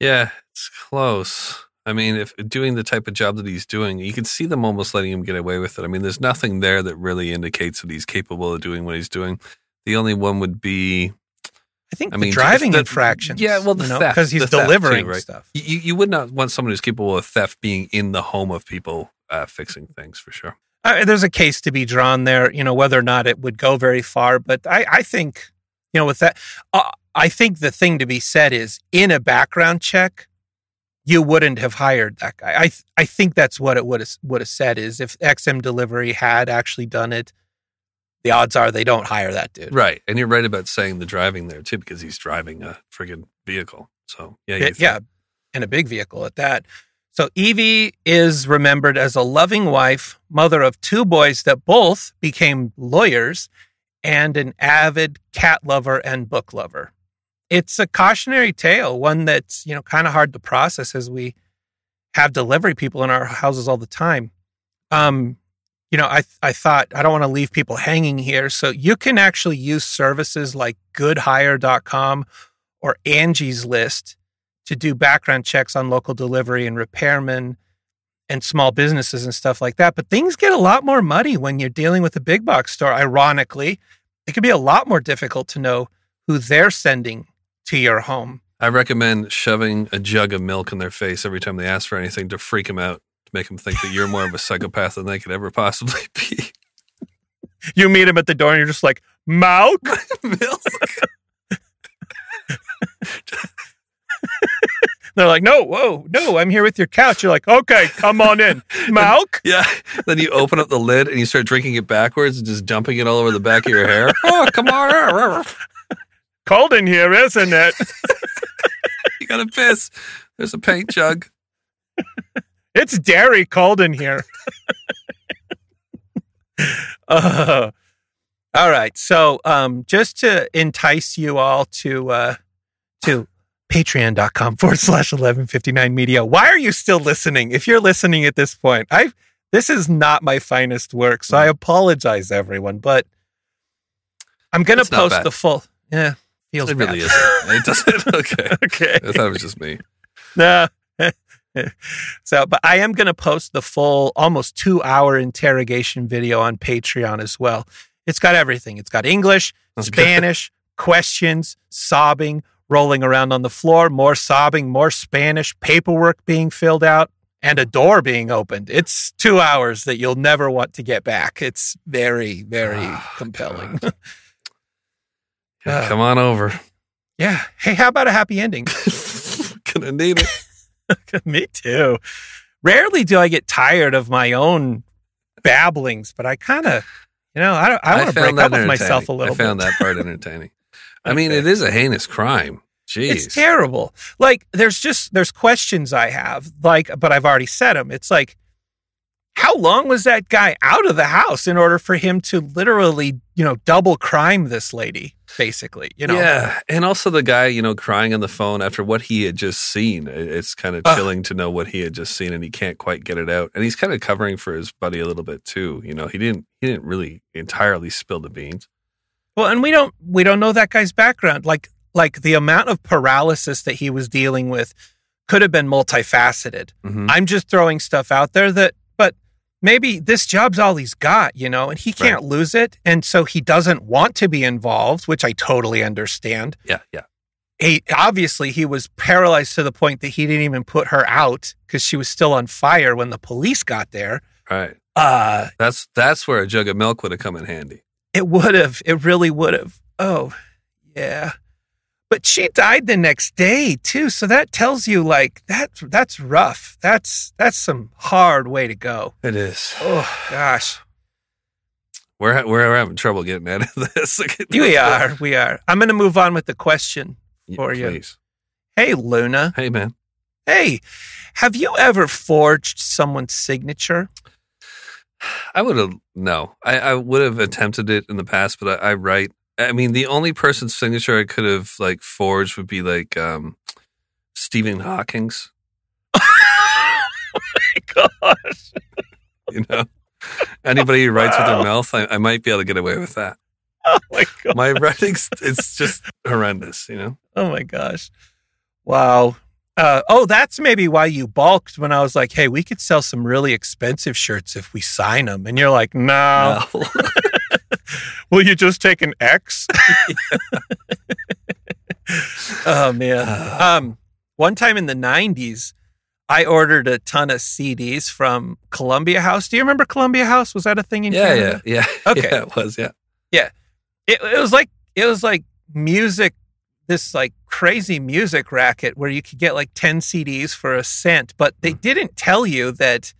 Yeah, it's close. I mean, if doing the type of job that he's doing, you can see them almost letting him get away with it. I mean, there's nothing there that really indicates that he's capable of doing what he's doing. The only one would be I think I the mean, driving the- infractions. yeah, well, the theft, because he's the theft too, delivering right? stuff. you, you would not want someone who's capable of theft being in the home of people uh, fixing things for sure. Uh, there's a case to be drawn there, you know, whether or not it would go very far. But I, I think, you know, with that, uh, I think the thing to be said is in a background check, you wouldn't have hired that guy. I, th- I think that's what it would have would have said is if XM Delivery had actually done it, the odds are they don't hire that dude. Right, and you're right about saying the driving there too, because he's driving a friggin' vehicle. So yeah, Yeah, yeah, and a big vehicle at that. So Evie is remembered as a loving wife, mother of two boys that both became lawyers, and an avid cat lover and book lover. It's a cautionary tale, one that's you know kind of hard to process as we have delivery people in our houses all the time. Um, you know, I I thought I don't want to leave people hanging here, so you can actually use services like GoodHire.com or Angie's List to do background checks on local delivery and repairmen and small businesses and stuff like that. But things get a lot more muddy when you're dealing with a big box store. Ironically, it can be a lot more difficult to know who they're sending to your home. I recommend shoving a jug of milk in their face every time they ask for anything to freak them out, make them think that you're more of a psychopath than they could ever possibly <laughs> be. You meet him at the door and you're just like, <laughs> milk? milk. <laughs> They're like, no, whoa, no, I'm here with your couch. You're like, okay, come on in. Milk? Yeah. Then you open up the lid and you start drinking it backwards and just dumping it all over the back of your hair. Oh, come on. Cold in here, isn't it? You got to piss. There's a paint jug. It's dairy cold in here. <laughs> Uh, all right. So um, just to entice you all to uh, to patreon.com forward slash 1159 media. Why are you still listening? If you're listening at this point, I this is not my finest work. So I apologize everyone, but I'm going to post the full. Yeah. Feels It really isn't. It doesn't. <laughs> Okay. <laughs> okay. I thought it was just me. No. <laughs> so, but I am going to post the full, almost two hour interrogation video on Patreon as well. It's got everything. It's got English. Spanish, questions, sobbing, rolling around on the floor, more sobbing, more Spanish, paperwork being filled out, and a door being opened. It's two hours that you'll never want to get back. It's very, very Oh, compelling. Yeah, <laughs> Ah. come on over. yeah. Hey, how about a happy ending? <laughs> Gonna need it. <laughs> Me too. Rarely do I get tired of my own babblings, but I kind of, you know, I, I want to break up with myself a little I found bit. that part entertaining. <laughs> I mean, it is a heinous crime. Jeez. It's terrible. Like, there's just there's questions I have, like, but I've already said them. It's like, how long was that guy out of the house in order for him to literally, you know, double crime this lady, basically? You know, Yeah, and also the guy, you know, crying on the phone after what he had just seen. It's kind of chilling to know what he had just seen, and he can't quite get it out. And he's kind of covering for his buddy a little bit too. You know, he didn't he didn't really entirely spill the beans. Well, and we don't we don't know that guy's background. Like like the amount of paralysis that he was dealing with could have been multifaceted. Mhm. I'm just throwing stuff out there that maybe this job's all he's got, you know, and he can't lose it and so he doesn't want to be involved, which I totally understand. Yeah, yeah. He obviously he was paralyzed to the point that he didn't even put her out cuz she was still on fire when the police got there. Right. Uh That's that's where a jug of milk would have come in handy. It would have. It really would have. Oh, yeah. But she died the next day too, so that tells you like that that's rough. That's that's some hard way to go. It is. Oh gosh. We're we're having trouble getting out of <laughs> this. We are. We are. I'm going to move on with the question. Yeah, for you. Hey Luna. Hey man. Hey, have you ever forged someone's signature? I would have no. I, I would have attempted it in the past, but I, I write. I mean, the only person's signature I could have like forged would be like um, Stephen Hawking's. <laughs> oh my gosh. You know, anybody who writes with their mouth, I, I might be able to get away with that. <laughs> Oh my god. My writing's it's just horrendous. You know. Oh my gosh. Wow. Uh, oh, that's maybe why you balked when I was like, hey, we could sell some really expensive shirts if we sign them. And you're like, no. No. <laughs> <laughs> Will you just take an X? <laughs> oh, man. <sighs> Um, one time in the 90s, I ordered a ton of CDs from Columbia House. Do you remember Columbia House? Was that a thing in yeah, Canada? yeah, yeah. <laughs> Okay. Yeah, it was. Yeah. it, it was like it was like music this like crazy music racket where you could get like 10 CDs for a cent but they didn't tell you that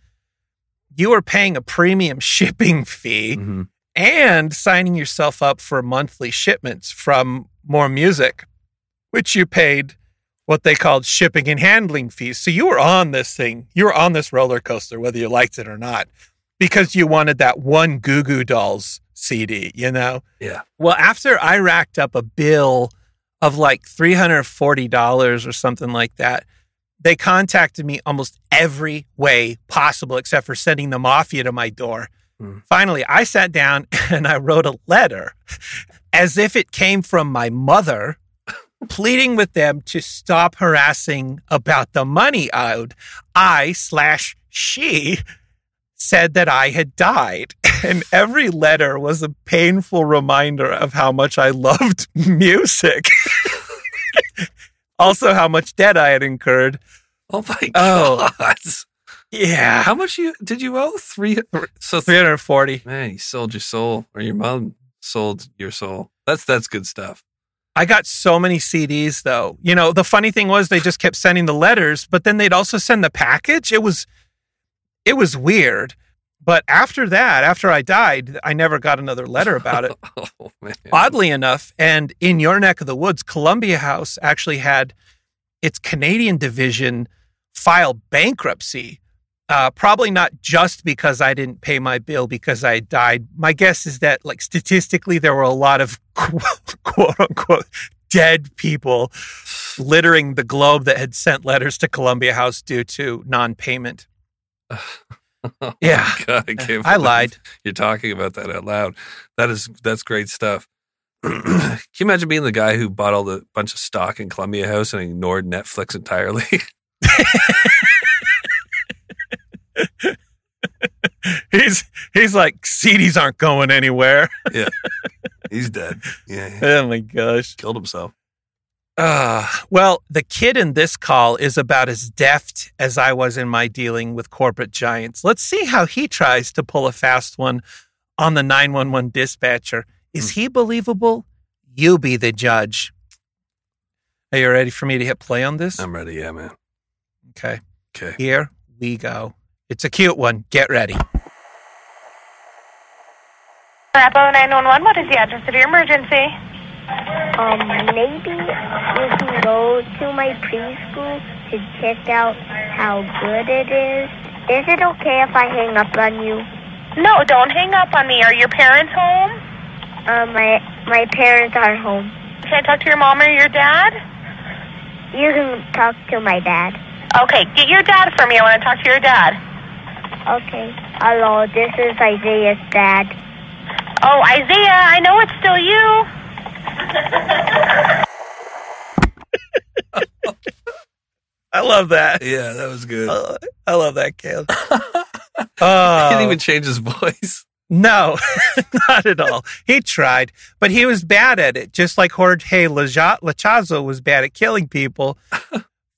you were paying a premium shipping fee Mhm. And signing yourself up for monthly shipments from more music which you paid what they called shipping and handling fees so you were on this thing you were on this roller coaster whether you liked it or not because you wanted that one Goo Goo Dolls CD you know Yeah. well, after I racked up a bill of like $340 or something like that, they contacted me almost every way possible except for sending the mafia to my door. Hmm. Finally, I sat down <laughs> and I wrote a letter as if it came from my mother, pleading with them to stop harassing about the money I owed. I slash she said that I had died. <laughs> And every letter was a painful reminder of how much I loved <laughs> music. also, how much debt I had incurred. Oh my Oh. Yeah. How much you did you owe? Three. So 340. man, you sold your soul, or your mom sold your soul. That's that's good stuff. I got so many CDs though. You know, the funny thing was they just kept sending the letters, but then they'd also send the package. It was it was weird. But after that, after I died, I never got another letter about it. <laughs> oh man. Oddly enough, and in your neck of the woods, Columbia House actually had its Canadian division file bankruptcy. Uh, probably not just because I didn't pay my bill because I died. My guess is that, like statistically, there were a lot of <laughs> quote unquote dead people littering the globe that had sent letters to Columbia House due to non-payment. <laughs> Yeah. God, I, I lied. You're talking about that out loud. That is that's great stuff. <clears throat> Can you imagine being the guy who bought all the bunch of stock in Columbia House and ignored Netflix entirely? <laughs> <laughs> He's he's like CDs aren't going anywhere. <laughs> yeah, he's dead. Yeah, he <laughs> Oh my gosh. killed himself. Uh, well, the kid in this call is about as deft as I was in my dealing with corporate giants. Let's see how he tries to pull a fast one on the 911 dispatcher. Is he believable? You be the judge. Are you ready for me to hit play on this? I'm ready. Yeah, man. Okay. Okay. Here we go. It's a cute one. Get ready. Rapo 911, what is the address of your emergency? Um, maybe you can go to my preschool to check out how good it is. Is it okay if I hang up on you? No, don't hang up on me. Are your parents home? Um, my my parents are home. Can I talk to your mom or your dad? You can talk to my dad. Okay, get your dad for me. I want to talk to your dad. Okay. Hello, this is Isaiah's dad. Oh, Isaiah, I know it's still you. <laughs> I love that. Yeah, that was good. Uh, I love that, Caleb. <laughs> he Oh, didn't even change his voice. no, <laughs> not at all. He tried, but he was bad at it, just like Jorge Laja- Lachazo was bad at killing people.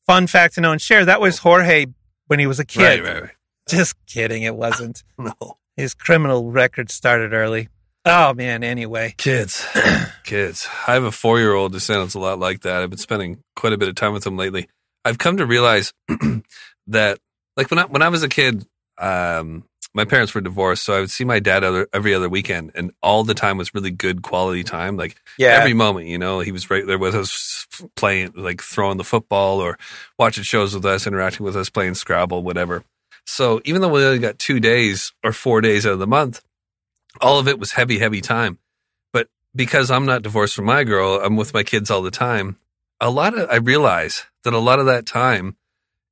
Fun fact to know and share that was Jorge when he was a kid. Right, right, right. <laughs> Just kidding, it wasn't. <laughs> No. His criminal record started early. Oh, man, anyway. Kids, <clears throat> kids. I have a four year old who sounds a lot like that. I've been spending quite a bit of time with him lately. I've come to realize <clears throat> that, like when I when I was a kid, um, my parents were divorced, so I would see my dad other, every other weekend, and all the time was really good quality time. Like Yeah. every moment, you know, he was right there with us, playing, like throwing the football or watching shows with us, interacting with us, playing Scrabble, whatever. So even though we only got two days or four days out of the month, all of it was heavy, heavy time. But because I'm not divorced from my girl, I'm with my kids all the time. A lot of I realize that a lot of that time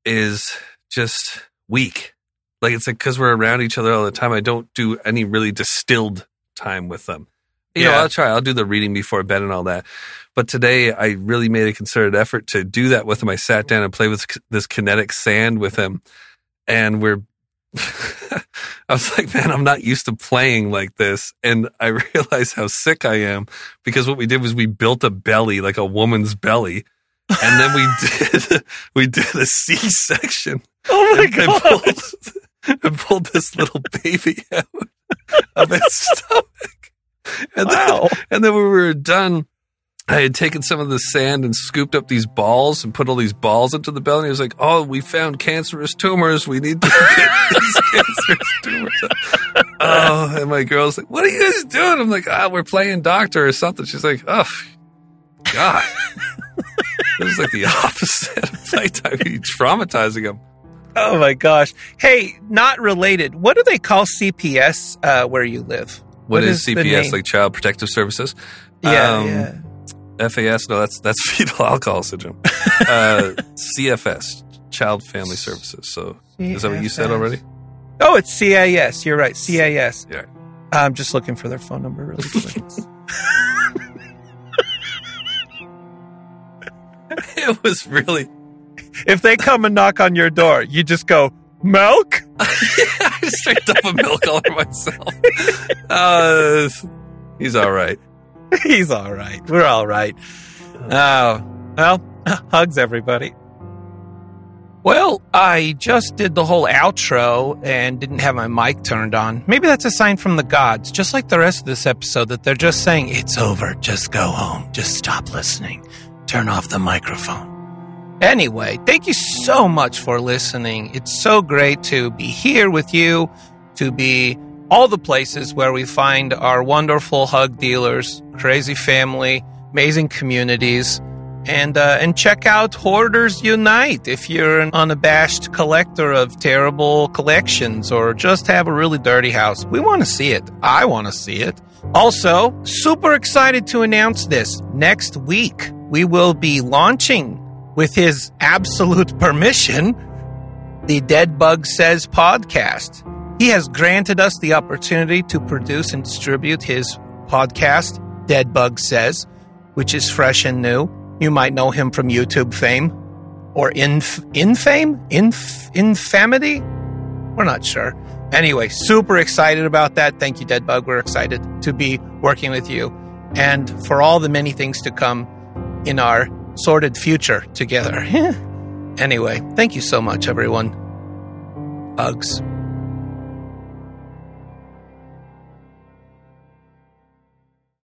is just weak. Like it's like because we're around each other all the time. I don't do any really distilled time with them. You know, I'll try. I'll do the reading before bed and all that. But today, I really made a concerted effort to do that with him. I sat down and played with this kinetic sand with him, and we're. <laughs> I was like, man, I'm not used to playing like this, and I <laughs> realized how sick I am because what we did was we built a belly like a woman's belly, and then we <laughs> did we did a C section Oh, my and God. pulled, and pulled this little baby out of its stomach. And Wow. then, and then when we were done, I had taken some of the sand and scooped up these balls and put all these balls into the belly. And he was like, "Oh, we found cancerous tumors. We need to <laughs> get these cancerous tumors." out." <laughs> Oh, and my girl's like, "What are you guys doing?" I'm like, "Ah, we're playing doctor or something." She's like, "Oh, God." <laughs> It was like the opposite of playtime. You traumatizing him. Oh, my gosh. Hey, not related. What do they call CPS uh, where you live? what is, the CPS? Like Child Protective Services? Yeah, Um, yeah. FAS? No, that's that's <laughs> fetal alcohol syndrome. uh, CFS, Child Family Services. So is that what you said already? Oh, it's CIS. You're right. CIS. Yeah. I'm just looking for their phone number really quick. <laughs> <laughs> It was really. if they come and knock on your door, you just go, milk? I just straight up a milk all over myself. Uh, he's all right. <laughs> He's all right. We're all right. Oh, well, <laughs> hugs, everybody. Well, I just did the whole outro and didn't have my mic turned on. Maybe that's a sign from the gods, just like the rest of this episode, that they're just saying, It's over. Just go home. Just stop listening. Turn off the microphone. Anyway, thank you so much for listening. It's so great to be here with you, to be all the places where we find our wonderful hug dealers, crazy family, amazing communities and uh, and check out Hoarders Unite if you're an unabashed collector of terrible collections or just have a really dirty house. We want to see it. I want to see it. Also, super excited to announce this. Next week, we will be launching, with his absolute <laughs> permission, the Dead Bug Says podcast. He has granted us the opportunity to produce and distribute his podcast, Dead Bug Says, which is fresh and new. You might know him from YouTube fame or inf- infame, inf- infamity. We're not sure. Anyway, super excited about that. Thank you, Deadbug. We're excited to be working with you and for all the many things to come in our sordid future together. <laughs> anyway, thank you so much, everyone. Hugs.